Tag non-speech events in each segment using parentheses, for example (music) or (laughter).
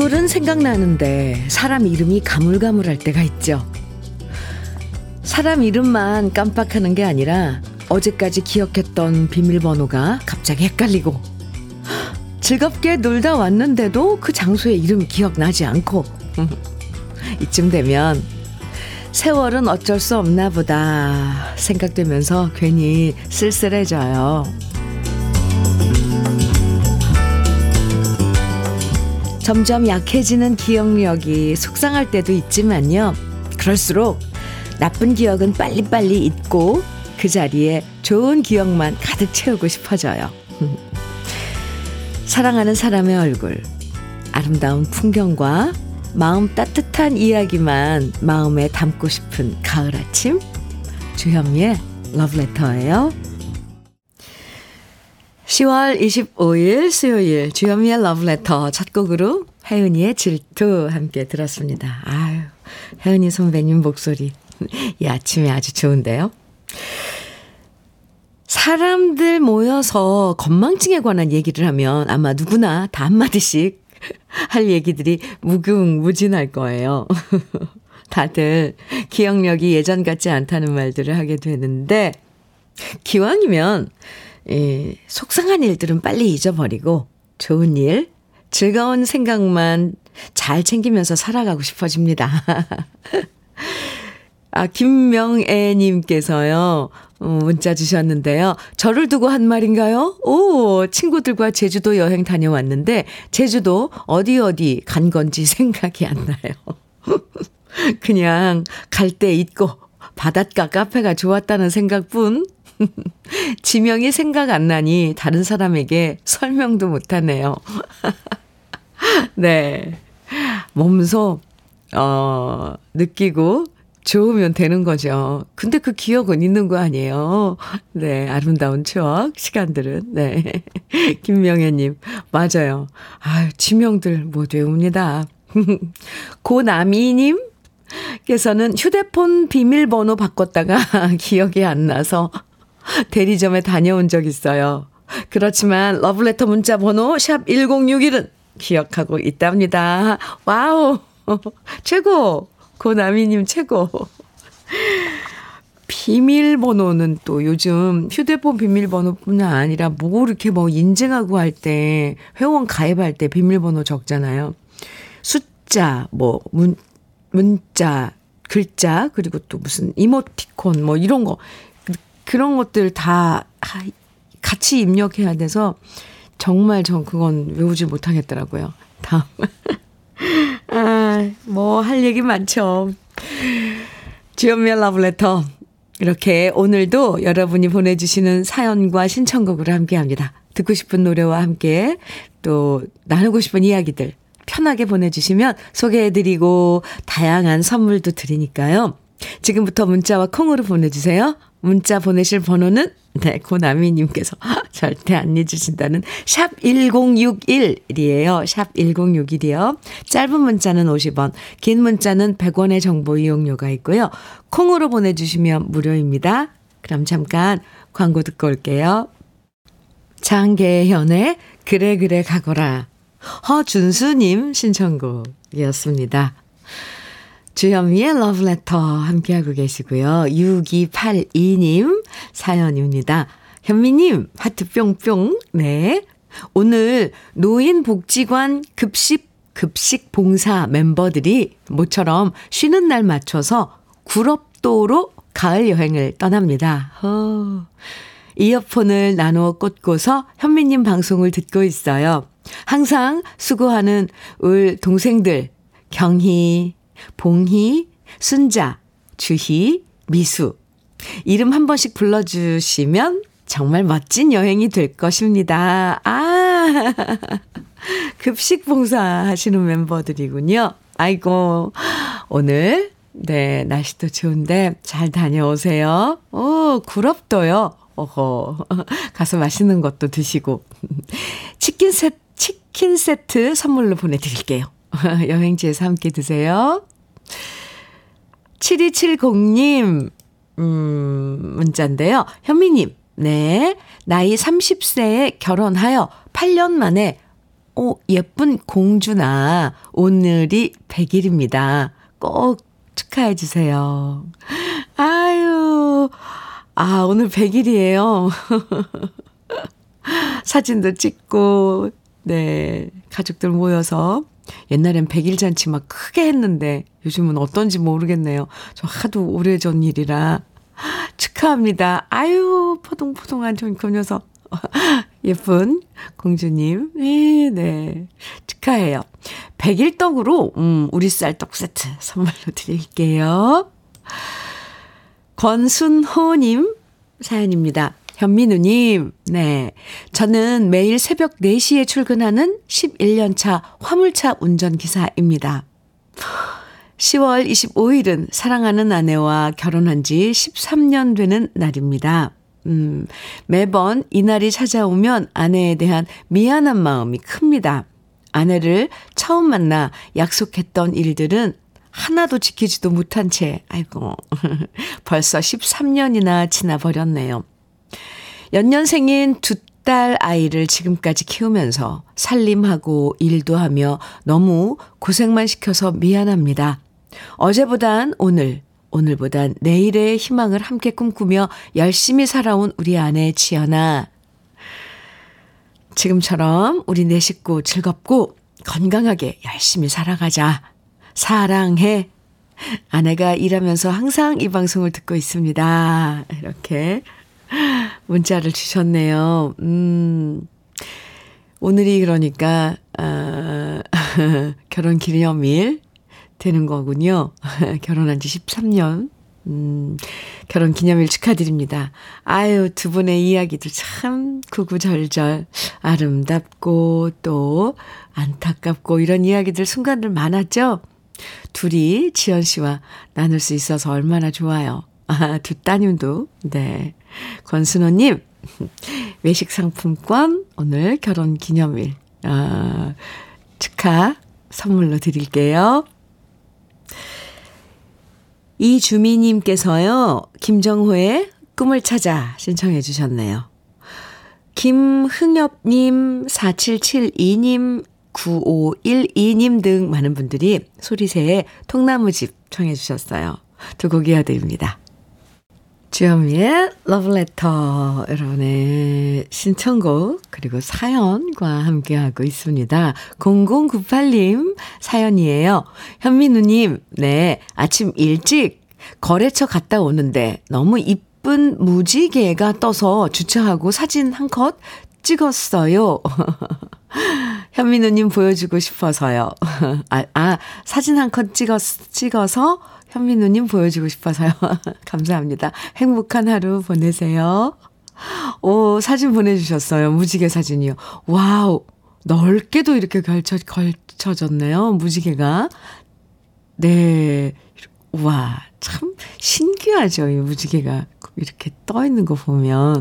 얼굴은 생각나는데 사람 이름이 가물가물할 때가 있죠. 사람 이름만 깜빡하는 게 아니라 어제까지 기억했던 비밀번호가 갑자기 헷갈리고 즐겁게 놀다 왔는데도 그 장소의 이름이 기억나지 않고 (laughs) 이쯤 되면 세월은 어쩔 수 없나 보다 생각되면서 괜히 쓸쓸해져요. 점점 약해지는 기억력이 속상할 때도 있지만요. 그럴수록 나쁜 기억은 빨리빨리 잊고 그 자리에 좋은 기억만 가득 채우고 싶어져요. (laughs) 사랑하는 사람의 얼굴, 아름다운 풍경과 마음 따뜻한 이야기만 마음에 담고 싶은 가을 아침 주현미의 러브레터예요. 10월 25일 수요일 주현미의 러브레터 첫 곡으로 혜은이의 질투 함께 들었습니다. 아유, 혜은이 선배님 목소리 이 아침에 아주 좋은데요. 사람들 모여서 건망증에 관한 얘기를 하면 아마 누구나 다 한마디씩 (laughs) 할 얘기들이 무궁무진할 거예요. (laughs) 다들 기억력이 예전 같지 않다는 말들을 하게 되는데, 기왕이면, 예, 속상한 일들은 빨리 잊어버리고, 좋은 일, 즐거운 생각만 잘 챙기면서 살아가고 싶어집니다. (laughs) 아, 김명애님께서요, 어, 문자 주셨는데요. 저를 두고 한 말인가요? 오, 친구들과 제주도 여행 다녀왔는데, 제주도 어디 어디 간 건지 (laughs) 생각이 안 나요. (laughs) 그냥 갈때 잊고 바닷가 카페가 좋았다는 생각뿐. (laughs) 지명이 생각 안 나니 다른 사람에게 설명도 못 하네요. (laughs) 네. 몸소, 어, 느끼고 좋으면 되는 거죠. 근데 그 기억은 있는 거 아니에요. 네, 아름다운 추억, 시간들은. 네. (laughs) 김명혜님, 맞아요. 아유, 지명들 못 외웁니다. 고나미님, 께서는 휴대폰 비밀번호 바꿨다가 기억이 안 나서 (laughs) 대리점에 다녀온 적 있어요. 그렇지만 러브레터 문자 번호 샵 1061은 기억하고 있답니다. 와우! (laughs) 최고! 고나미님 최고. (laughs) 비밀번호는 또 요즘 휴대폰 비밀번호뿐 아니라 뭐 이렇게 뭐 인증하고 할 때 회원 가입할 때 비밀번호 적잖아요. 숫자, 뭐 문, 문자, 글자 그리고 또 무슨 이모티콘 뭐 이런 거 그런 것들 다 같이 입력해야 돼서 정말 전 그건 외우지 못하겠더라고요. 다음. (laughs) 아, 뭐 할 얘기 많죠. 주연미의 러브레터. 이렇게 오늘도 여러분이 보내주시는 사연과 신청곡으로 함께 합니다. 듣고 싶은 노래와 함께 또 나누고 싶은 이야기들 편하게 보내주시면 소개해드리고 다양한 선물도 드리니까요. 지금부터 문자와 콩으로 보내주세요. 문자 보내실 번호는 네, 고나미 님께서 (laughs) 절대 안 잊으신다는 샵 1061이에요. 샵 1061이요. 짧은 문자는 50원, 긴 문자는 100원의 정보 이용료가 있고요. 콩으로 보내 주시면 무료입니다. 그럼 잠깐 광고 듣고 올게요. 장계현의 그래 그래 가거라. 허준수님 신청곡이었습니다. 주현미의 러브레터 함께하고 계시고요. 6282님 사연입니다. 현미님, 하트 뿅뿅. 네. 오늘 노인복지관 급식, 급식 봉사 멤버들이 모처럼 쉬는 날 맞춰서 구럽도로 가을 여행을 떠납니다. 어. 이어폰을 나누어 꽂고서 현미님 방송을 듣고 있어요. 항상 수고하는 울 동생들, 경희, 봉희, 순자, 주희, 미수. 이름 한 번씩 불러주시면 정말 멋진 여행이 될 것입니다. 아, (laughs) 급식 봉사 하시는 멤버들이군요. 아이고, 오늘, 네, 날씨도 좋은데 잘 다녀오세요. 오, 구럽도요. 어허, (laughs) 가서 맛있는 것도 드시고. 치킨 세트, 치킨 세트 선물로 보내드릴게요. (laughs) 여행지에서 함께 드세요. 7270님, 음, 문자인데요. 현미님, 네. 나이 30세에 결혼하여 8년 만에, 오, 예쁜 공주나 오늘이 100일입니다. 꼭 축하해 주세요. 아유, 아, 오늘 100일이에요. (laughs) 사진도 찍고, 네, 가족들 모여서 옛날엔 100일 잔치 막 크게 했는데 요즘은 어떤지 모르겠네요. 저 하도 오래전 일이라 축하합니다. 아유, 포동포동한 그 녀석. (laughs) 예쁜 공주님. 네, 네. 축하해요. 100일 떡으로, 음, 우리 쌀떡 세트 선물로 드릴게요. 권순호님 사연입니다. 현민우님, 네. 저는 매일 새벽 4시에 출근하는 11년차 화물차 운전기사입니다. 10월 25일은 사랑하는 아내와 결혼한 지 13년 되는 날입니다. 음, 매번 이날이 찾아오면 아내에 대한 미안한 마음이 큽니다. 아내를 처음 만나 약속했던 일들은 하나도 지키지도 못한 채, 아이고, (laughs) 벌써 13년이나 지나버렸네요. 연년생인 두 딸 아이를 지금까지 키우면서 살림하고 일도 하며 너무 고생만 시켜서 미안합니다. 어제보단 오늘, 오늘보단 내일의 희망을 함께 꿈꾸며 열심히 살아온 우리 아내 지연아. 지금처럼 우리 네 식구 즐겁고 건강하게 열심히 살아가자. 사랑해. 아내가 일하면서 항상 이 방송을 듣고 있습니다. 이렇게 문자를 주셨네요. 음, 오늘이 그러니까, 아, (laughs) 결혼 기념일 되는 거군요. (laughs) 결혼한 지 13년. 음, 결혼 기념일 축하드립니다. 아유, 두 분의 이야기도 참 구구절절 아름답고 또 안타깝고 이런 이야기들 순간들 많았죠? 둘이 지연 씨와 나눌 수 있어서 얼마나 좋아요. 아, 두 따님도, 네. 권순호님, (laughs) 외식 상품권 오늘 결혼 기념일, 아, 축하 선물로 드릴게요. 이주미님께서요, 김정호의 꿈을 찾아 신청해 주셨네요. 김흥엽님, 4772님, 9512님 등 많은 분들이 소리새의 통나무집 청해 주셨어요. 두 곡 이어드립니다. 주현미의 러브레터 여러분의 신청곡 그리고 사연과 함께하고 있습니다. 0098님 사연이에요. 현민우님 네 아침 일찍 거래처 갔다 오는데 너무 이쁜 무지개가 떠서 주차하고 사진 한 컷 찍었어요. (laughs) 현민우님 보여주고 싶어서요. (laughs) 아, 아 사진 한 컷 찍었, 찍어서 현민우님 보여주고 싶어서요. (laughs) 감사합니다. 행복한 하루 보내세요. 오, 사진 보내주셨어요. 무지개 사진이요. 와우. 넓게도 이렇게 걸쳐, 걸쳐졌네요. 무지개가. 네. 와, 참 신기하죠. 이 무지개가 이렇게 떠 있는 거 보면.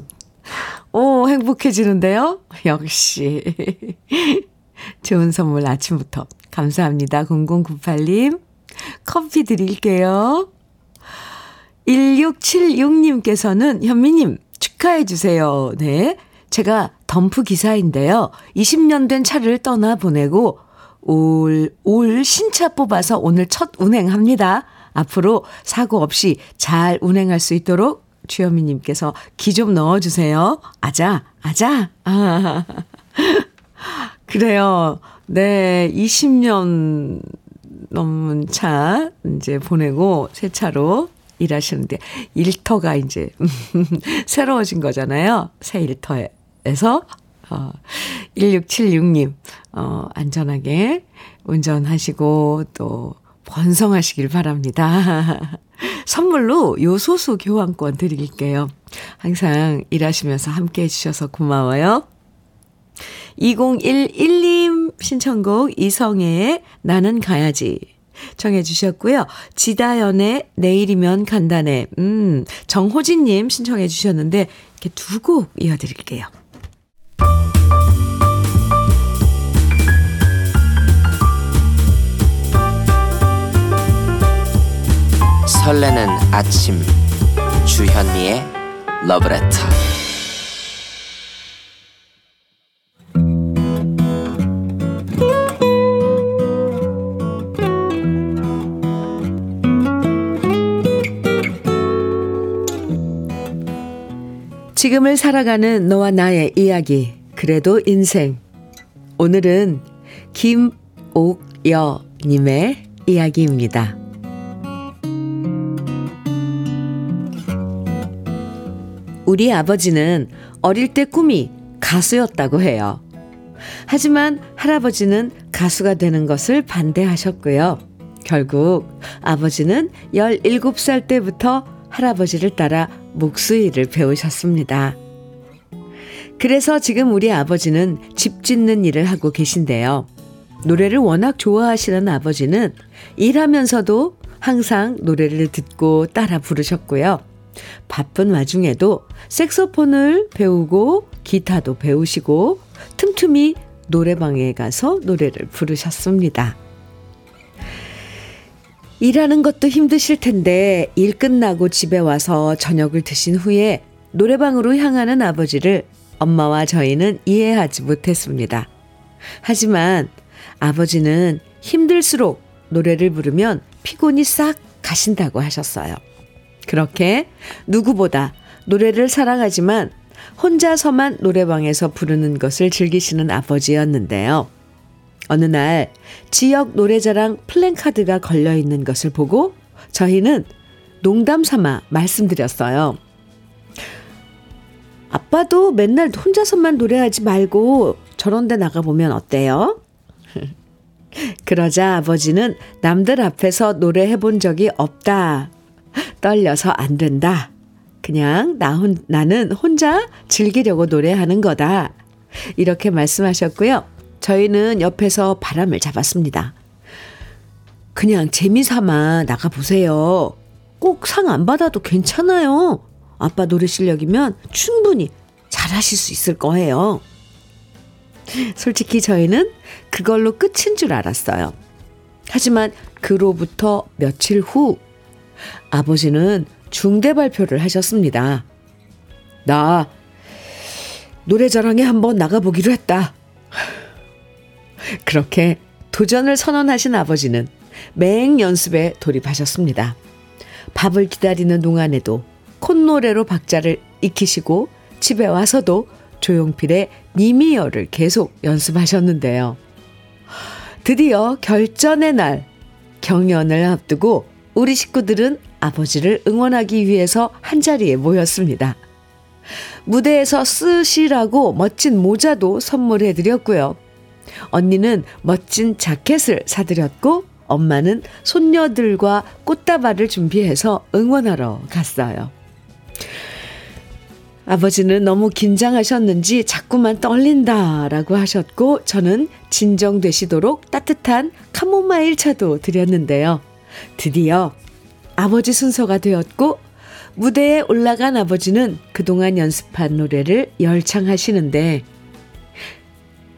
오, 행복해지는데요? 역시. (laughs) 좋은 선물 아침부터. 감사합니다. 0098님. 커피 드릴게요. 1676님께서는 현미님 축하해 주세요. 네. 제가 덤프 기사인데요. 20년 된 차를 떠나 보내고 올, 올 신차 뽑아서 오늘 첫 운행합니다. 앞으로 사고 없이 잘 운행할 수 있도록 주현미님께서 기 좀 넣어주세요. 아자, 아자. 아. (laughs) 그래요. 네, 20년 넘은 차 이제 보내고 새 차로 일하시는데 일터가 이제 (laughs) 새로워진 거잖아요. 새 일터에서 어 1676님 어 안전하게 운전하시고 또 번성하시길 바랍니다. (laughs) 선물로 요소수 교환권 드릴게요. 항상 일하시면서 함께 해주셔서 고마워요. 2011님 신청곡 이성애의 나는 가야지 청해 주셨고요. 지다연의 내일이면 간단해. 음, 정호진 님 신청해 주셨는데 이렇게 두 곡 이어 드릴게요. 설레는 아침 주현미의 러브레터 지금을 살아가는 너와 나의 이야기. 그래도 인생. 오늘은 김옥여님의 이야기입니다. 우리 아버지는 어릴 때 꿈이 가수였다고 해요. 하지만 할아버지는 가수가 되는 것을 반대하셨고요. 결국 아버지는 17살 때부터 할아버지를 따라 목수일을 배우셨습니다. 그래서 지금 우리 아버지는 집 짓는 일을 하고 계신데요. 노래를 워낙 좋아하시는 아버지는 일하면서도 항상 노래를 듣고 따라 부르셨고요. 바쁜 와중에도 색소폰을 배우고 기타도 배우시고 틈틈이 노래방에 가서 노래를 부르셨습니다. 일하는 것도 힘드실 텐데 일 끝나고 집에 와서 저녁을 드신 후에 노래방으로 향하는 아버지를 엄마와 저희는 이해하지 못했습니다. 하지만 아버지는 힘들수록 노래를 부르면 피곤이 싹 가신다고 하셨어요. 그렇게 누구보다 노래를 사랑하지만 혼자서만 노래방에서 부르는 것을 즐기시는 아버지였는데요. 어느 날 지역 노래자랑 플랜카드가 걸려 있는 것을 보고 저희는 농담 삼아 말씀드렸어요. 아빠도 맨날 혼자서만 노래하지 말고 저런 데 나가보면 어때요? (laughs) 그러자 아버지는 남들 앞에서 노래해 본 적이 없다. 떨려서 안 된다. 그냥 나 혼, 나는 혼자 즐기려고 노래하는 거다. 이렇게 말씀하셨고요. 저희는 옆에서 바람을 잡았습니다. 그냥 재미삼아 나가보세요. 꼭 상 안 받아도 괜찮아요. 아빠 노래 실력이면 충분히 잘하실 수 있을 거예요. 솔직히 저희는 그걸로 끝인 줄 알았어요. 하지만 그로부터 며칠 후 아버지는 중대 발표를 하셨습니다. 나 노래자랑에 한번 나가보기로 했다. 그렇게 도전을 선언하신 아버지는 맹 연습에 돌입하셨습니다. 밥을 기다리는 동안에도 콧노래로 박자를 익히시고 집에 와서도 조용필의 미미어를 계속 연습하셨는데요. 드디어 결전의 날 경연을 앞두고 우리 식구들은 아버지를 응원하기 위해서 한자리에 모였습니다. 무대에서 쓰시라고 멋진 모자도 선물해 드렸고요. 언니는 멋진 자켓을 사드렸고 엄마는 손녀들과 꽃다발을 준비해서 응원하러 갔어요. 아버지는 너무 긴장하셨는지 자꾸만 떨린다라고 하셨고 저는 진정되시도록 따뜻한 카모마일 차도 드렸는데요. 드디어 아버지 순서가 되었고 무대에 올라간 아버지는 그동안 연습한 노래를 열창하시는데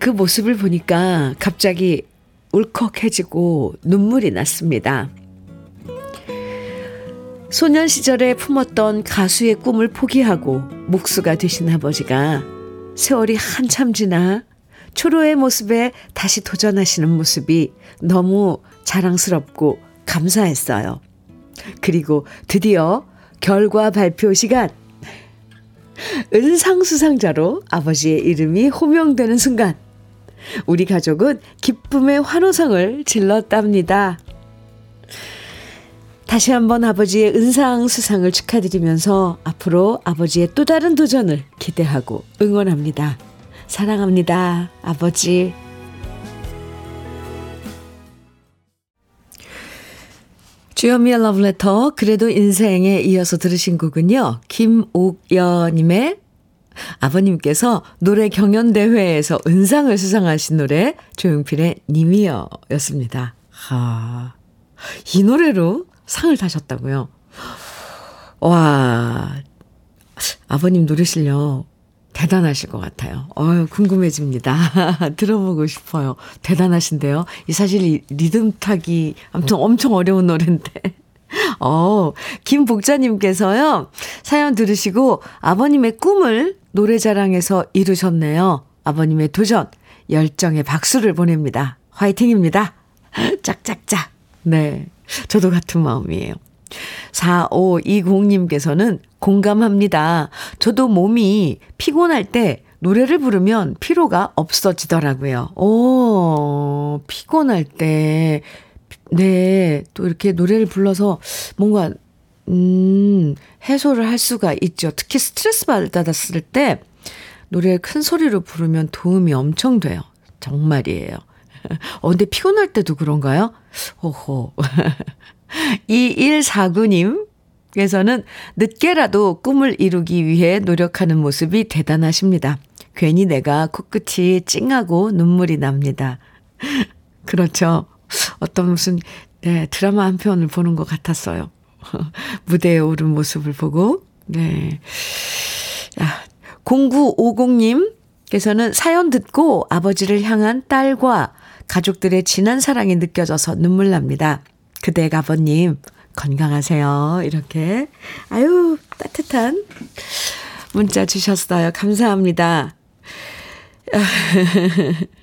그 모습을 보니까 갑자기 울컥해지고 눈물이 났습니다. 소년 시절에 품었던 가수의 꿈을 포기하고 목수가 되신 아버지가 세월이 한참 지나 초로의 모습에 다시 도전하시는 모습이 너무 자랑스럽고 감사했어요. 그리고 드디어 결과 발표 시간. 은상 수상자로 아버지의 이름이 호명되는 순간, 우리 가족은 기쁨의 환호성을 질렀답니다. 다시 한번 아버지의 은상 수상을 축하드리면서 앞으로 아버지의 또 다른 도전을 기대하고 응원합니다. 사랑합니다, 아버지. 주현미의 러브레터 그래도 인생에 이어서 들으신 곡은요. 김옥여님의 아버님께서 노래 경연대회에서 은상을 수상하신 노래 조용필의 님이여 였습니다. 하, 이 노래로 상을 타셨다고요? 와, 아버님 노래 실력 대단하실 것 같아요. 어유 궁금해집니다. (laughs) 들어보고 싶어요. 대단하신데요. 이 사실 리듬 타기 아무튼 엄청 어려운 노래인데. 어, 김복자님께서요, 사연 들으시고 아버님의 꿈을 노래자랑에서 이루셨네요. 아버님의 도전, 열정의 박수를 보냅니다. 화이팅입니다. (laughs) 짝짝짝. 네. 저도 같은 마음이에요. 4520님께서는 공감합니다. 저도 몸이 피곤할 때 노래를 부르면 피로가 없어지더라고요. 오, 피곤할 때, 네, 또 이렇게 노래를 불러서 뭔가, 음, 해소를 할 수가 있죠. 특히 스트레스 받았을 때 노래 큰 소리로 부르면 도움이 엄청 돼요. 정말이에요. (laughs) 어, 근데 피곤할 때도 그런가요? 호호. (laughs) 2149님, 께서는 늦게라도 꿈을 이루기 위해 노력하는 모습이 대단하십니다. 괜히 내가 코끝이 찡하고 눈물이 납니다. (laughs) 그렇죠. 어떤 무슨 네, 드라마 한 편을 보는 것 같았어요. (laughs) 무대에 오른 모습을 보고. 네. 야, 0950님께서는 사연 듣고 아버지를 향한 딸과 가족들의 진한 사랑이 느껴져서 눈물 납니다. 그대 아버님 건강하세요. 이렇게 아유 따뜻한 문자 주셨어요. 감사합니다. (laughs)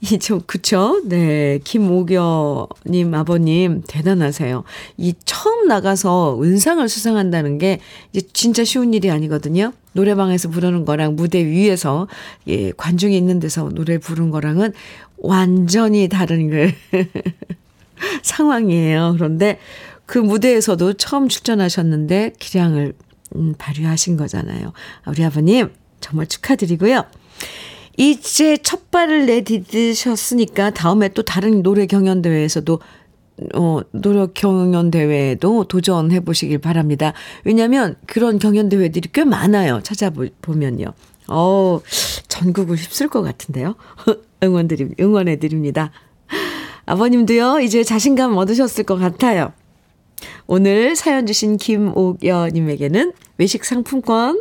이좀 그쵸? 네. 김오겨님 아버님 대단하세요. 이 처음 나가서 은상을 수상한다는 게 이제 진짜 쉬운 일이 아니거든요. 노래방에서 부르는 거랑 무대 위에서 예, 관중이 있는 데서 노래 부르는 거랑은 완전히 다른 그 (laughs) 상황이에요. 그런데 그 무대에서도 처음 출전하셨는데 기량을 음, 발휘하신 거잖아요. 우리 아버님 정말 축하드리고요. 이제 첫 발을 내디디셨으니까 다음에 또 다른 노래 경연 대회에서도 어, 노력 경연 대회에도 도전해 보시길 바랍니다. 왜냐면 그런 경연 대회들이 꽤 많아요. 찾아보면요. 어, 전국을 휩쓸 것 같은데요. (laughs) 응원드립, 응원해 드립니다. 아버님도요, 이제 자신감 얻으셨을 것 같아요. 오늘 사연 주신 김옥여 님에게는 외식 상품권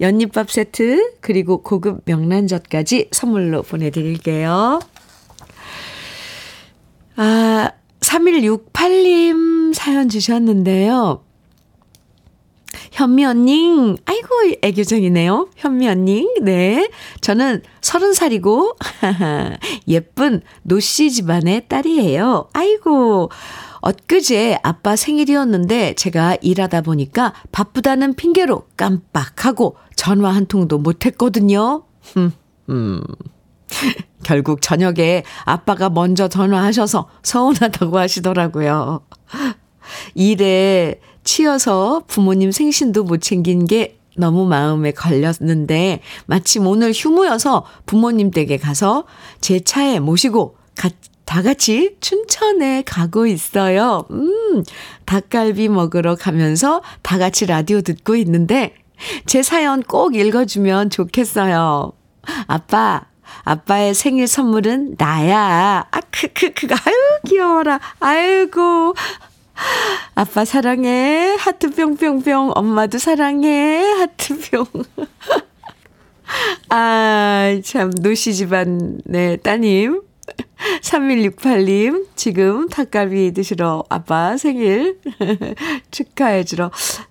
연잎밥 세트, 그리고 고급 명란젓까지 선물로 보내드릴게요. 아, 3168님 사연 주셨는데요. 현미 언니, 아이고, 애교쟁이네요. 현미 언니, 네. 저는 서른 살이고, (laughs) 예쁜 노씨 집안의 딸이에요. 아이고, 엊그제 아빠 생일이었는데 제가 일하다 보니까 바쁘다는 핑계로 깜빡하고 전화 한 통도 못 했거든요. 음, 음. 결국 저녁에 아빠가 먼저 전화하셔서 서운하다고 하시더라고요. 일에 치여서 부모님 생신도 못 챙긴 게 너무 마음에 걸렸는데 마침 오늘 휴무여서 부모님 댁에 가서 제 차에 모시고 가, 다 같이 춘천에 가고 있어요. 음, 닭갈비 먹으러 가면서 다 같이 라디오 듣고 있는데 제 사연 꼭 읽어주면 좋겠어요. 아빠, 아빠의 생일 선물은 나야. 아, 크, 크, 크, 아유, 귀여워라. 아이고. 아빠 사랑해. 하트 뿅뿅뿅. 엄마도 사랑해. 하트 뿅. (laughs) 아, 참, 노시 집안의 따님. 3168님, 지금 닭갈비 드시러 아빠 생일 (laughs) 축하해주러,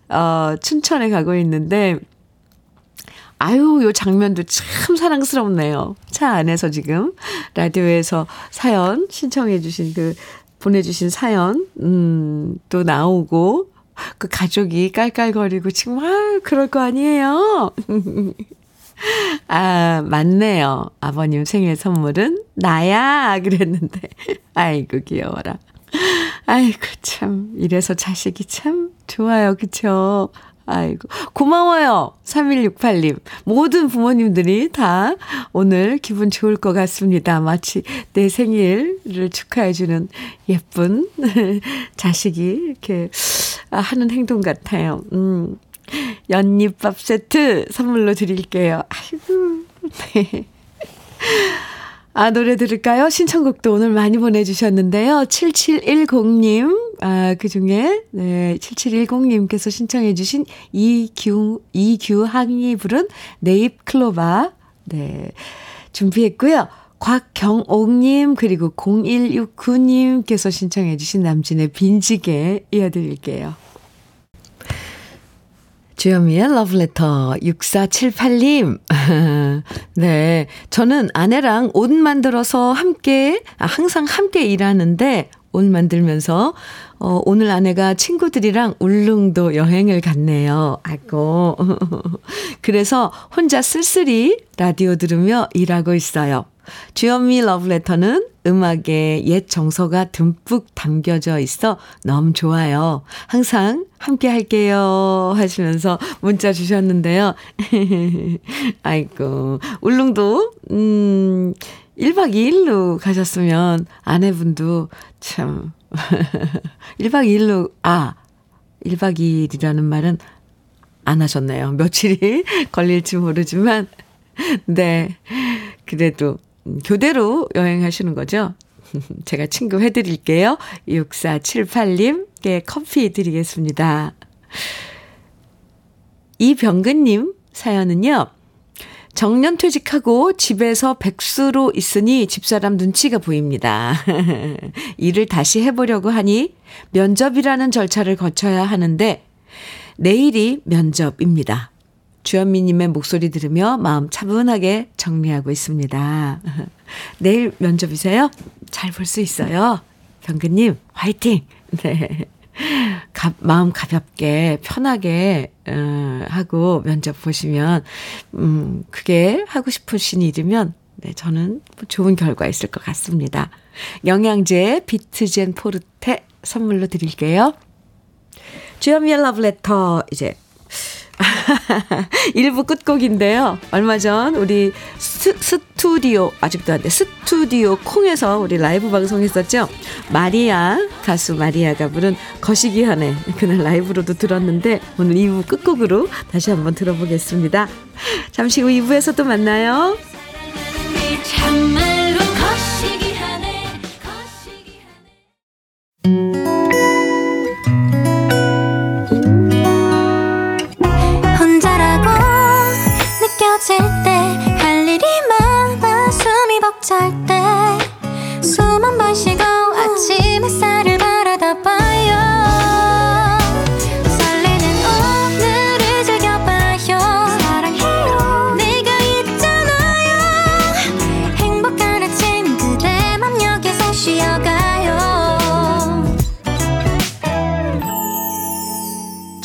어, 춘천에 가고 있는데, 아유, 요 장면도 참 사랑스럽네요. 차 안에서 지금 라디오에서 사연 신청해주신 그, 보내주신 사연, 음, 또 나오고, 그 가족이 깔깔거리고 지금, 아, 그럴 거 아니에요. (laughs) (laughs) 아, 맞네요. 아버님 생일 선물은 나야! 그랬는데. (laughs) 아이고, 귀여워라. 아이고, 참. 이래서 자식이 참 좋아요. 그쵸? 아이고. 고마워요. 3168님. 모든 부모님들이 다 오늘 기분 좋을 것 같습니다. 마치 내 생일을 축하해주는 예쁜 (laughs) 자식이 이렇게 하는 행동 같아요. 음. (laughs) 연잎밥 세트 선물로 드릴게요. 아이고, 네. 아, 노래 들을까요? 신청곡도 오늘 많이 보내주셨는데요. 7710님, 아, 그 중에, 네, 7710님께서 신청해주신 이규, 이규항이 부른 네잎 클로바, 네, 준비했고요. 곽경옥님, 그리고 0169님께서 신청해주신 남진의 빈지게 이어드릴게요. 주현미의 러브레터 6478님. (laughs) 네. 저는 아내랑 옷 만들어서 함께, 아, 항상 함께 일하는데 옷 만들면서 어, 오늘 아내가 친구들이랑 울릉도 여행을 갔네요. 아이고. (laughs) 그래서 혼자 쓸쓸히 라디오 들으며 일하고 있어요. 주현미 러브레터는 음악에 옛 정서가 듬뿍 담겨져 있어 너무 좋아요. 항상 함께 할게요. 하시면서 문자 주셨는데요. (laughs) 아이고, 울릉도, 음, 1박 2일로 가셨으면 아내분도 참, (laughs) 1박 2일로, 아, 1박 2일이라는 말은 안 하셨네요. 며칠이 (laughs) 걸릴지 모르지만, 네. 그래도 교대로 여행하시는 거죠? (laughs) 제가 친구 해드릴게요. 6478님께 커피 드리겠습니다. 이병근님 사연은요. 정년 퇴직하고 집에서 백수로 있으니 집사람 눈치가 보입니다. (laughs) 일을 다시 해보려고 하니 면접이라는 절차를 거쳐야 하는데 내일이 면접입니다. 주현미님의 목소리 들으며 마음 차분하게 정리하고 있습니다. (laughs) 내일 면접이세요? 잘 볼 수 있어요. 병근님, 화이팅! (laughs) 네. 가, 마음 가볍게, 편하게, 어, 하고 면접 보시면, 음, 그게 하고 싶으신 일이면, 네, 저는 좋은 결과 있을 것 같습니다. 영양제 비트젠 포르테 선물로 드릴게요. 주현미의 러브레터, 이제 (laughs) 1부 끝곡인데요. 얼마 전 우리 스, 스튜디오, 아직도 안 돼, 스튜디오 콩에서 우리 라이브 방송했었죠. 마리아, 가수 마리아가 부른 거시기 하네. 그날 라이브로도 들었는데 오늘 2부 끝곡으로 다시 한번 들어보겠습니다. 잠시 후 2부에서 또 만나요. 때 숨 한 번 쉬고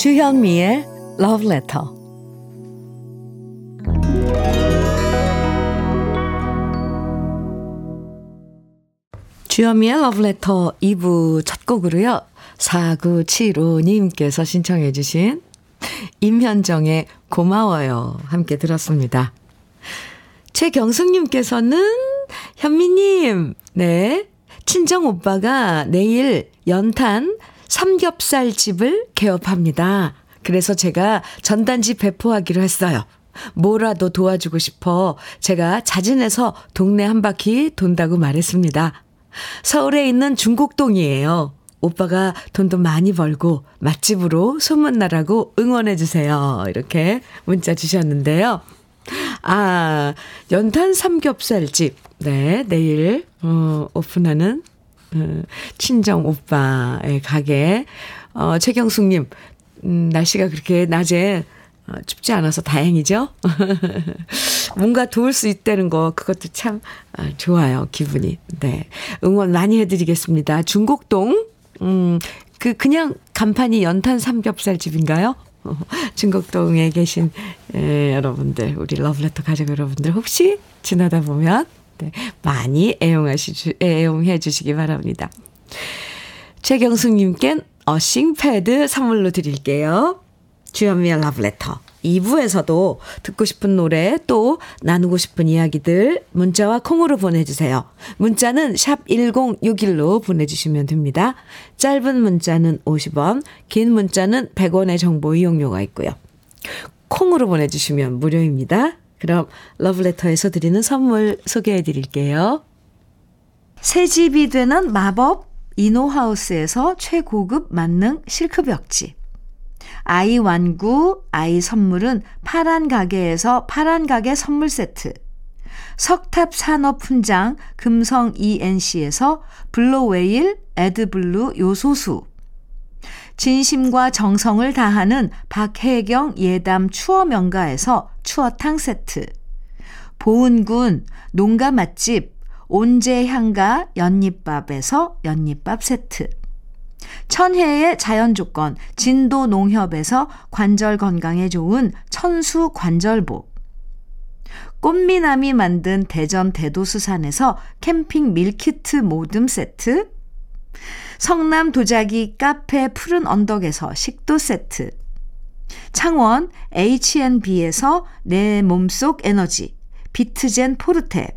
주현미의 Love Letter 주현미의 러브레터 2부 첫 곡으로요. 4975님께서 신청해 주신 임현정의 고마워요 함께 들었습니다. 최경숙님께서는 현미님 네 친정 오빠가 내일 연탄 삼겹살 집을 개업합니다. 그래서 제가 전단지 배포하기로 했어요. 뭐라도 도와주고 싶어 제가 자진해서 동네 한 바퀴 돈다고 말했습니다. 서울에 있는 중곡동이에요. 오빠가 돈도 많이 벌고 맛집으로 소문나라고 응원해주세요. 이렇게 문자 주셨는데요. 아, 연탄 삼겹살집. 네, 내일, 어, 오픈하는, 어, 친정 오빠의 가게. 어, 최경숙님, 음, 날씨가 그렇게 낮에 어, 춥지 않아서 다행이죠? (laughs) 뭔가 도울 수 있다는 거, 그것도 참 아, 좋아요, 기분이. 네. 응원 많이 해드리겠습니다. 중곡동, 음, 그, 그냥 간판이 연탄 삼겹살 집인가요? (laughs) 중곡동에 계신 에, 여러분들, 우리 러브레터 가족 여러분들, 혹시 지나다 보면, 네, 많이 애용하시, 애용해 주시기 바랍니다. 최경숙님껜 어싱 패드 선물로 드릴게요. 주현미의 러브레터. 2부에서도 듣고 싶은 노래 또 나누고 싶은 이야기들 문자와 콩으로 보내주세요. 문자는 샵 1061로 보내주시면 됩니다. 짧은 문자는 50원, 긴 문자는 100원의 정보 이용료가 있고요. 콩으로 보내주시면 무료입니다. 그럼 러브레터에서 드리는 선물 소개해 드릴게요. 새 집이 되는 마법 이노하우스에서 최고급 만능 실크벽지. 아이 완구, 아이 선물은 파란 가게에서 파란 가게 선물 세트. 석탑 산업 훈장 금성 ENC에서 블로웨일 에드블루 요소수. 진심과 정성을 다하는 박혜경 예담 추어 명가에서 추어탕 세트. 보은군 농가 맛집 온재향가 연잎밥에서 연잎밥 세트. 천혜의 자연 조건 진도 농협에서 관절 건강에 좋은 천수 관절보. 꽃미남이 만든 대전 대도수산에서 캠핑 밀키트 모듬 세트. 성남 도자기 카페 푸른 언덕에서 식도 세트. 창원 H&B에서 내 몸속 에너지 비트젠 포르테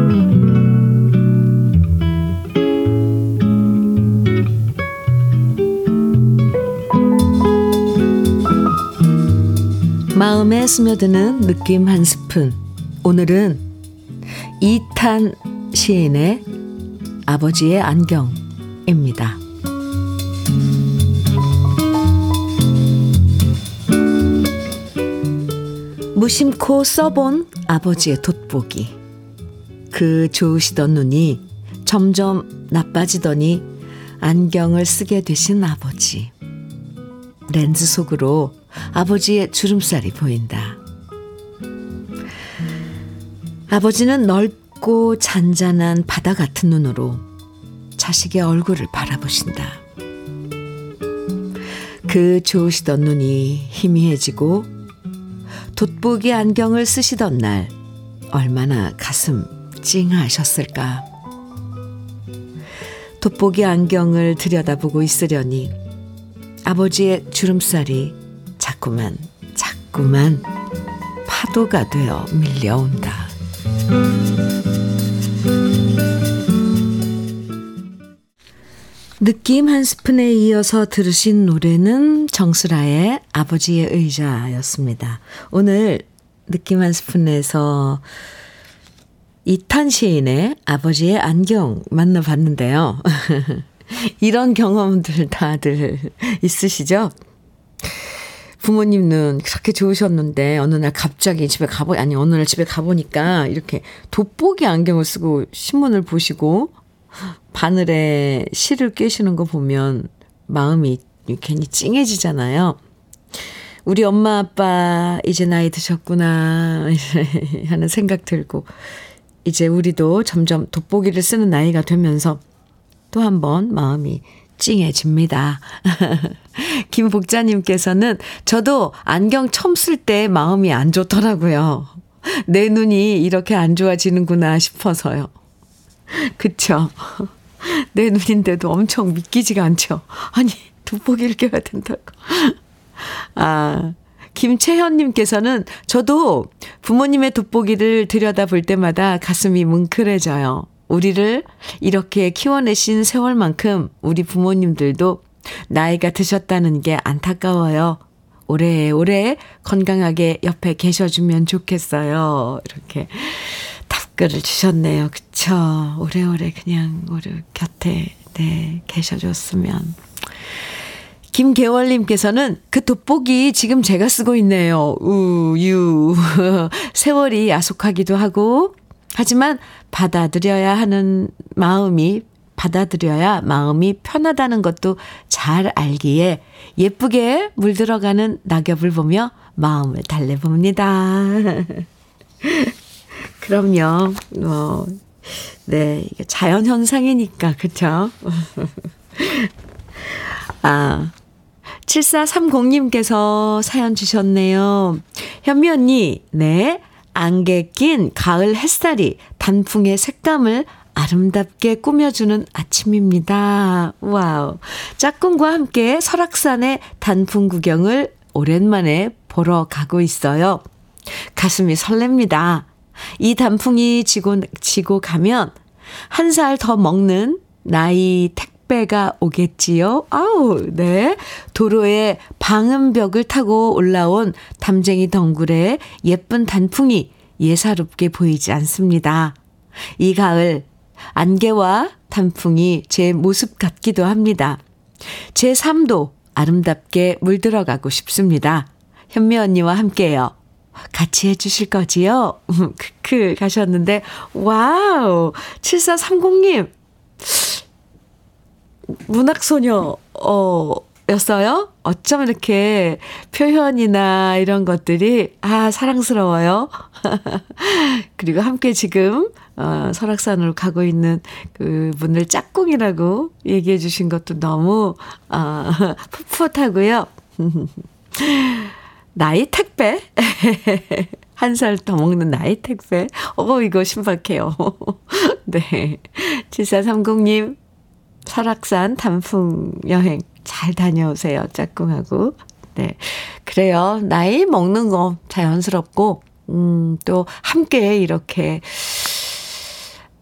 마음에 스며드는 느낌 한 스푼. 오늘은 이탄 시인의 아버지의 안경입니다. 무심코 써본 아버지의 돋보기. 그 좋으시던 눈이 점점 나빠지더니 안경을 쓰게 되신 아버지. 렌즈 속으로 아버지의 주름살이 보인다. 아버지는 넓고 잔잔한 바다 같은 눈으로 자식의 얼굴을 바라보신다. 그 좋으시던 눈이 희미해지고 돋보기 안경을 쓰시던 날 얼마나 가슴 찡하셨을까. 돋보기 안경을 들여다보고 있으려니 아버지의 주름살이 자꾸만 자꾸만 파도가 되어 밀려온다. 느낌 한 스푼에 이어서 들으신 노래는 정수라의 아버지의 의자였습니다. 오늘 느낌 한 스푼에서 이탄 시인의 아버지의 안경 만나봤는데요. (laughs) 이런 경험들 다들 있으시죠? 부모님은 그렇게 좋으셨는데 어느 날 갑자기 집에 가보 아니 어느 날 집에 가보니까 이렇게 돋보기 안경을 쓰고 신문을 보시고 바늘에 실을 꿰시는 거 보면 마음이 괜히 찡해지잖아요. 우리 엄마 아빠 이제 나이 드셨구나 (laughs) 하는 생각 들고 이제 우리도 점점 돋보기를 쓰는 나이가 되면서 또 한 번 마음이 찡해집니다. (laughs) 김복자님께서는 저도 안경 처음 쓸 때 마음이 안 좋더라고요. 내 눈이 이렇게 안 좋아지는구나 싶어서요. 그쵸. (laughs) 내 눈인데도 엄청 믿기지가 않죠. 아니, 돋보기를 껴야 된다고. (laughs) 아, 김채현님께서는 저도 부모님의 돋보기를 들여다 볼 때마다 가슴이 뭉클해져요. 우리를 이렇게 키워내신 세월만큼 우리 부모님들도 나이가 드셨다는 게 안타까워요. 오래오래 건강하게 옆에 계셔주면 좋겠어요. 이렇게 답글을 주셨네요. 그쵸. 오래오래 그냥 우리 곁에, 네, 계셔줬으면. 김계월님께서는 그 돋보기 지금 제가 쓰고 있네요. 우, 유. (laughs) 세월이 야속하기도 하고, 하지만 받아들여야 하는 마음이 받아들여야 마음이 편하다는 것도 잘 알기에 예쁘게 물들어가는 낙엽을 보며 마음을 달래봅니다. (laughs) 그럼요. 뭐 네, 이게 자연 현상이니까, 그쵸? (laughs) 아, 7430님께서 사연 주셨네요. 현미 언니, 네. 안개 낀 가을 햇살이 단풍의 색감을 아름답게 꾸며주는 아침입니다. 와우. 짝꿍과 함께 설악산의 단풍 구경을 오랜만에 보러 가고 있어요. 가슴이 설렙니다. 이 단풍이 지고, 지고 가면 한 살 더 먹는 나이 택 배가 오겠지요. 아우, 네. 도로에 방음벽을 타고 올라온 담쟁이 덩굴에 예쁜 단풍이 예사롭게 보이지 않습니다. 이 가을 안개와 단풍이 제 모습 같기도 합니다. 제 삶도 아름답게 물들어가고 싶습니다. 현미 언니와 함께요. 같이 해주실 거지요? (laughs) 크크 가셨는데, 와우! 7430님! 문학소녀, 어, 였어요? 어쩜 이렇게 표현이나 이런 것들이, 아, 사랑스러워요. (laughs) 그리고 함께 지금, 어, 설악산으로 가고 있는 그 분을 짝꿍이라고 얘기해 주신 것도 너무, 어, (laughs) 풋풋하고요. (laughs) 나이 택배? 한 살 더 먹는 나이 택배? 어, 이거 신박해요. 네. 7430님, 설악산 단풍 여행 잘 다녀오세요. 짝꿍하고. 네. 그래요. 나이 먹는 거 자연스럽고, 음, 또 함께 이렇게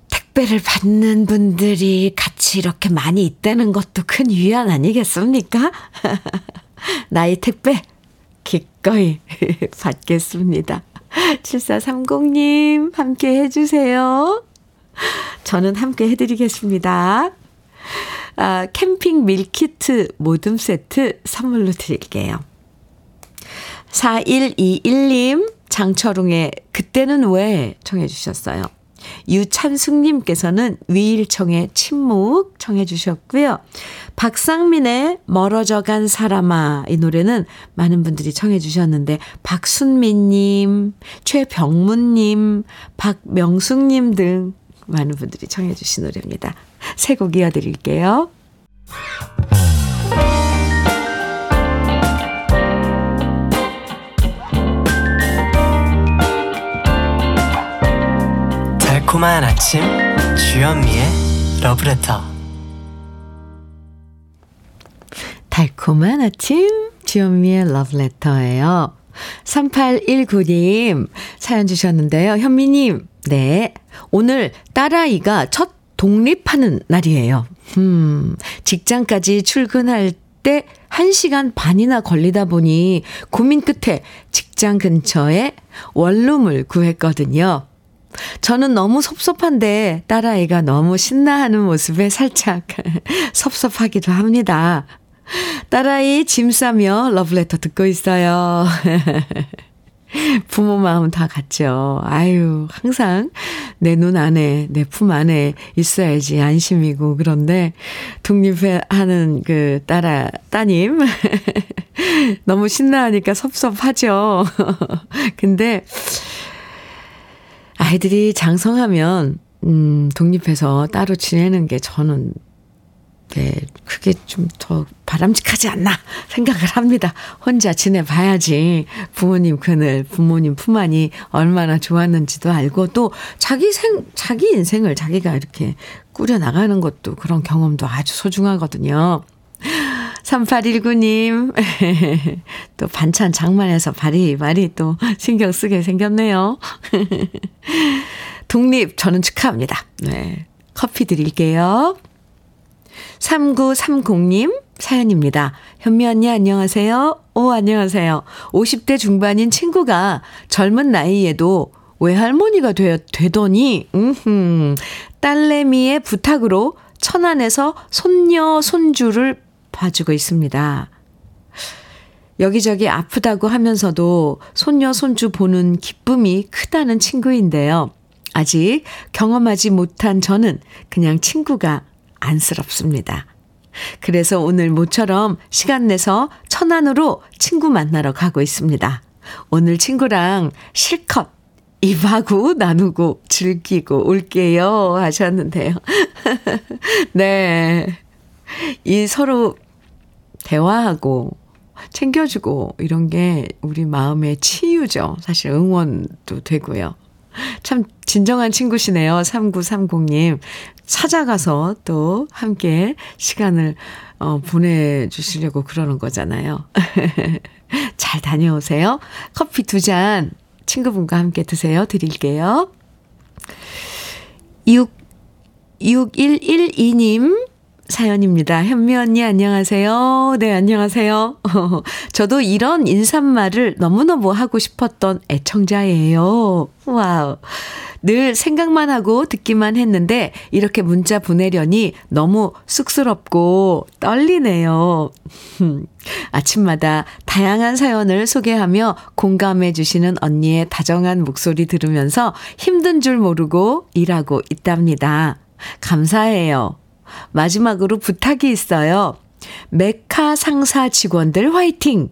택배를 받는 분들이 같이 이렇게 많이 있다는 것도 큰 위안 아니겠습니까? (laughs) 나이 택배 기꺼이 (laughs) 받겠습니다. 7430님, 함께 해주세요. 저는 함께 해드리겠습니다. 아, 캠핑 밀키트 모듬 세트 선물로 드릴게요. 4121님, 장철웅의 그때는 왜 청해 주셨어요. 유찬숙님께서는 위일청의 침묵 청해 주셨고요. 박상민의 멀어져 간 사람아 이 노래는 많은 분들이 청해 주셨는데 박순민님, 최병문님, 박명숙님 등 많은 분들이 청해 주신 노래입니다. (laughs) 새곡 이어드릴게요. 달콤한 아침 주현미의 러브레터 달콤한 아침 주현미의 러브레터예요. 3819님 사연 주셨는데요. 현미님, 네. 오늘 딸아이가 첫 독립하는 날이에요. 음, 직장까지 출근할 때 1시간 반이나 걸리다 보니 고민 끝에 직장 근처에 원룸을 구했거든요. 저는 너무 섭섭한데 딸아이가 너무 신나하는 모습에 살짝 (laughs) 섭섭하기도 합니다. 딸아이 짐 싸며 러브레터 듣고 있어요. (laughs) (laughs) 부모 마음 다 같죠. 아유, 항상 내 눈 안에, 내 품 안에 있어야지 안심이고, 그런데 독립하는 그 딸아, 따님. (laughs) 너무 신나하니까 섭섭하죠. (laughs) 근데 아이들이 장성하면, 음, 독립해서 따로 지내는 게 저는 네, 그게 좀 더 바람직하지 않나 생각을 합니다. 혼자 지내봐야지 부모님 그늘, 부모님 품 안이 얼마나 좋았는지도 알고 또 자기 생, 자기 인생을 자기가 이렇게 꾸려나가는 것도 그런 경험도 아주 소중하거든요. 3819님, (laughs) 또 반찬 장만해서 바리바리 또 신경 쓰게 생겼네요. (laughs) 독립, 저는 축하합니다. 네. 커피 드릴게요. 3930님 사연입니다. 현미 언니 안녕하세요. 오, 안녕하세요. 50대 중반인 친구가 젊은 나이에도 외할머니가 되, 되더니, 음흠, 딸내미의 부탁으로 천안에서 손녀, 손주를 봐주고 있습니다. 여기저기 아프다고 하면서도 손녀, 손주 보는 기쁨이 크다는 친구인데요. 아직 경험하지 못한 저는 그냥 친구가 안쓰럽습니다. 그래서 오늘 모처럼 시간 내서 천안으로 친구 만나러 가고 있습니다. 오늘 친구랑 실컷 입하고 나누고 즐기고 올게요. 하셨는데요. (laughs) 네. 이 서로 대화하고 챙겨주고 이런 게 우리 마음의 치유죠. 사실 응원도 되고요. 참 진정한 친구시네요. 3930님. 찾아가서 또 함께 시간을 어, 보내주시려고 그러는 거잖아요. (laughs) 잘 다녀오세요. 커피 두 잔 친구분과 함께 드세요. 드릴게요. 6, 6112님 사연입니다. 현미 언니 안녕하세요. 네, 안녕하세요. (laughs) 저도 이런 인사말을 너무너무 하고 싶었던 애청자예요. 와우. 늘 생각만 하고 듣기만 했는데 이렇게 문자 보내려니 너무 쑥스럽고 떨리네요. (laughs) 아침마다 다양한 사연을 소개하며 공감해 주시는 언니의 다정한 목소리 들으면서 힘든 줄 모르고 일하고 있답니다. 감사해요. 마지막으로 부탁이 있어요. 메카 상사 직원들 화이팅!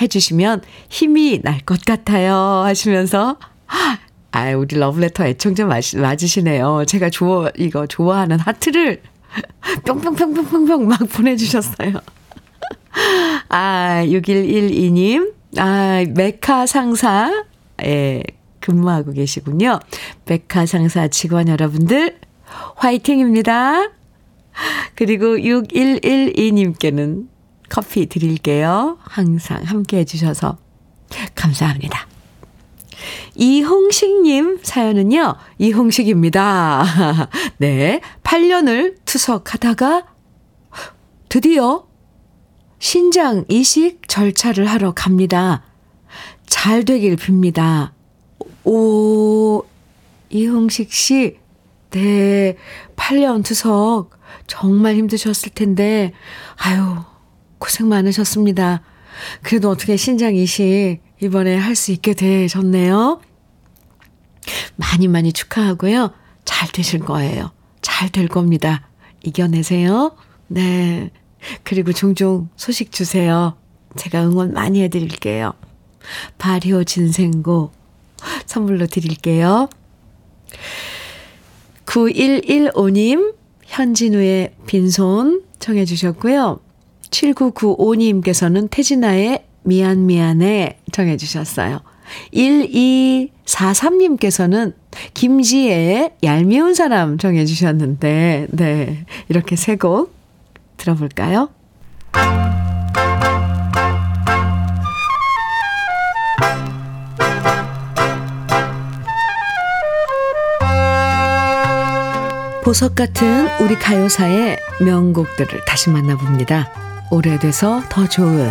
해주시면 힘이 날 것 같아요. 하시면서, 아, 우리 러브레터 애청자 맞으시네요. 제가 좋아, 이거 좋아하는 하트를 (laughs) 뿅뿅뿅뿅뿅뿅 막 보내주셨어요. (laughs) 아, 6112님, 아, 메카 상사, 예, 근무하고 계시군요. 메카 상사 직원 여러분들, 화이팅입니다. 그리고 6112님께는 커피 드릴게요. 항상 함께 해주셔서 감사합니다. 이홍식님 사연은요, 이홍식입니다. (laughs) 네, 8년을 투석하다가 드디어 신장 이식 절차를 하러 갑니다. 잘 되길 빕니다. 오, 이홍식 씨, 네, 8년 투석 정말 힘드셨을 텐데, 아유, 고생 많으셨습니다. 그래도 어떻게 신장 이식 이번에 할 수 있게 되셨네요. 많이 많이 축하하고요. 잘 되실 거예요. 잘 될 겁니다. 이겨내세요. 네. 그리고 종종 소식 주세요. 제가 응원 많이 해드릴게요. 발효 진생고 선물로 드릴게요. 9115님, 현진우의 빈손 청해 주셨고요. 7995님께서는 태진아의 미안 미안해 청해 주셨어요. 1243님께서는 김지혜의 얄미운 사람 청해 주셨는데, 네. 이렇게 세 곡 들어볼까요? 보석 같은 우리 가요사의 명곡들을 다시 만나봅니다. 오래돼서 더 좋은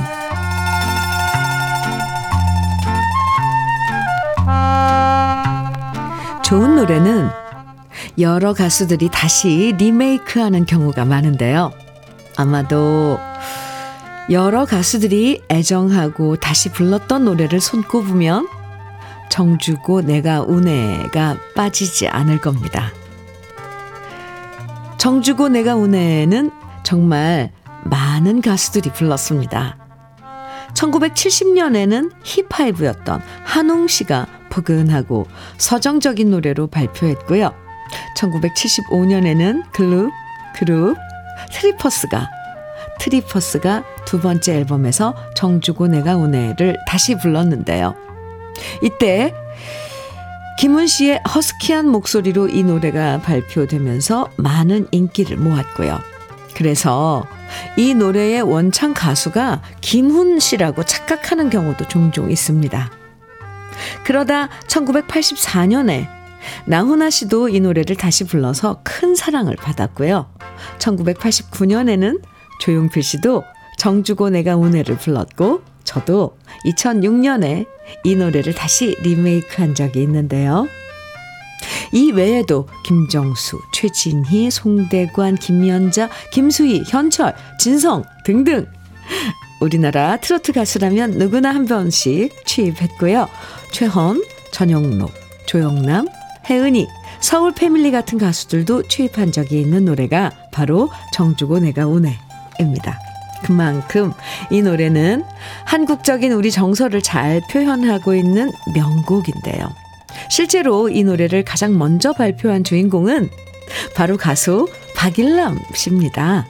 좋은 노래는 여러 가수들이 다시 리메이크하는 경우가 많은데요. 아마도 여러 가수들이 애정하고 다시 불렀던 노래를 손꼽으면 정주고 내가 운해가 빠지지 않을 겁니다. 정주고 내가 운해는 정말 많은 가수들이 불렀습니다. 1970년에는 힙하이브였던 한웅 씨가 포근하고 서정적인 노래로 발표했고요. 1975년에는 글룹, 그룹 트리퍼스가 트리퍼스가 두 번째 앨범에서 정주고 내가 우네를 다시 불렀는데요. 이때 김훈 씨의 허스키한 목소리로 이 노래가 발표되면서 많은 인기를 모았고요. 그래서 이 노래의 원창 가수가 김훈 씨라고 착각하는 경우도 종종 있습니다. 그러다 1984년에 나훈아 씨도 이 노래를 다시 불러서 큰 사랑을 받았고요. 1989년에는 조용필 씨도 정주고 내가 운해를 불렀고 저도 2006년에 이 노래를 다시 리메이크 한 적이 있는데요. 이 외에도 김정수, 최진희, 송대관, 김연자, 김수희, 현철, 진성 등등 우리나라 트로트 가수라면 누구나 한 번씩 취입했고요. 최헌, 전영록, 조영남, 혜은이, 서울 패밀리 같은 가수들도 취입한 적이 있는 노래가 바로 정주고 내가 오네입니다. 그만큼 이 노래는 한국적인 우리 정서를 잘 표현하고 있는 명곡인데요. 실제로 이 노래를 가장 먼저 발표한 주인공은 바로 가수 박일남 씨입니다.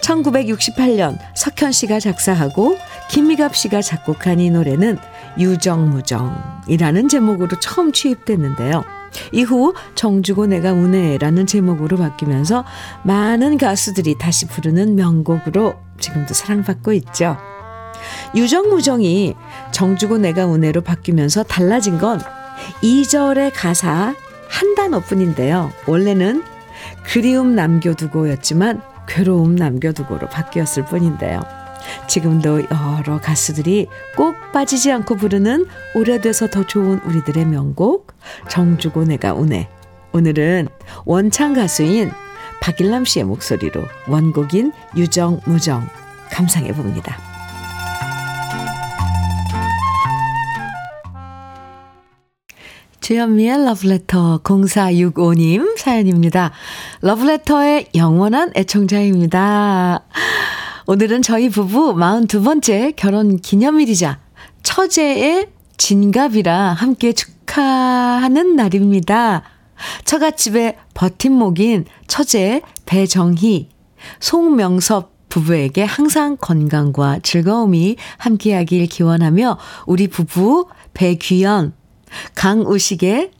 1968년 석현 씨가 작사하고 김미갑 씨가 작곡한 이 노래는 유정무정이라는 제목으로 처음 취입됐는데요. 이후 정주고 내가 우네라는 제목으로 바뀌면서 많은 가수들이 다시 부르는 명곡으로 지금도 사랑받고 있죠. 유정무정이 정주고 내가 우네로 바뀌면서 달라진 건 2절의 가사 한 단어뿐인데요. 원래는 그리움 남겨두고였지만 괴로움 남겨두고로 바뀌었을 뿐인데요. 지금도 여러 가수들이 꼭 빠지지 않고 부르는 오래돼서 더 좋은 우리들의 명곡 정주고 내가 우네 오늘은 원창 가수인 박일남 씨의 목소리로 원곡인 유정 무정 감상해 봅니다. 주현미의 러브레터 0465님 사연입니다. 러브레터의 영원한 애청자입니다. 오늘은 저희 부부 42번째 결혼 기념일이자 처제의 진갑이라 함께 축하하는 날입니다. 처갓집의 버팀목인 처제 배정희, 송명섭 부부에게 항상 건강과 즐거움이 함께하길 기원하며 우리 부부 배귀연, 강우식의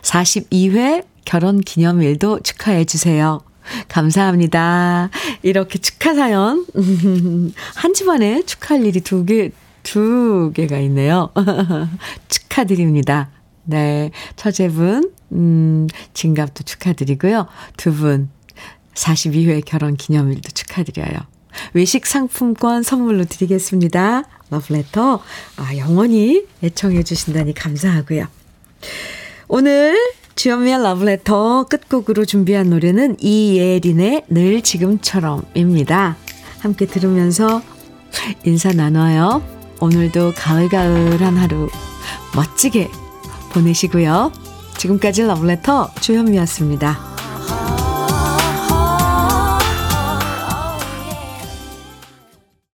42회 결혼 기념일도 축하해 주세요. 감사합니다. 이렇게 축하 사연. (laughs) 한 집안에 축하할 일이 두 개, 두 개가 있네요. (laughs) 축하드립니다. 네. 처제분, 음, 진갑도 축하드리고요. 두 분, 42회 결혼 기념일도 축하드려요. 외식 상품권 선물로 드리겠습니다. 러브레터. 아, 영원히 애청해 주신다니 감사하고요. 오늘 주현미의 러브레터 끝곡으로 준비한 노래는 이예린의 늘 지금처럼입니다. 함께 들으면서 인사 나눠요. 오늘도 가을가을한 하루 멋지게 보내시고요. 지금까지 러브레터 주현미였습니다.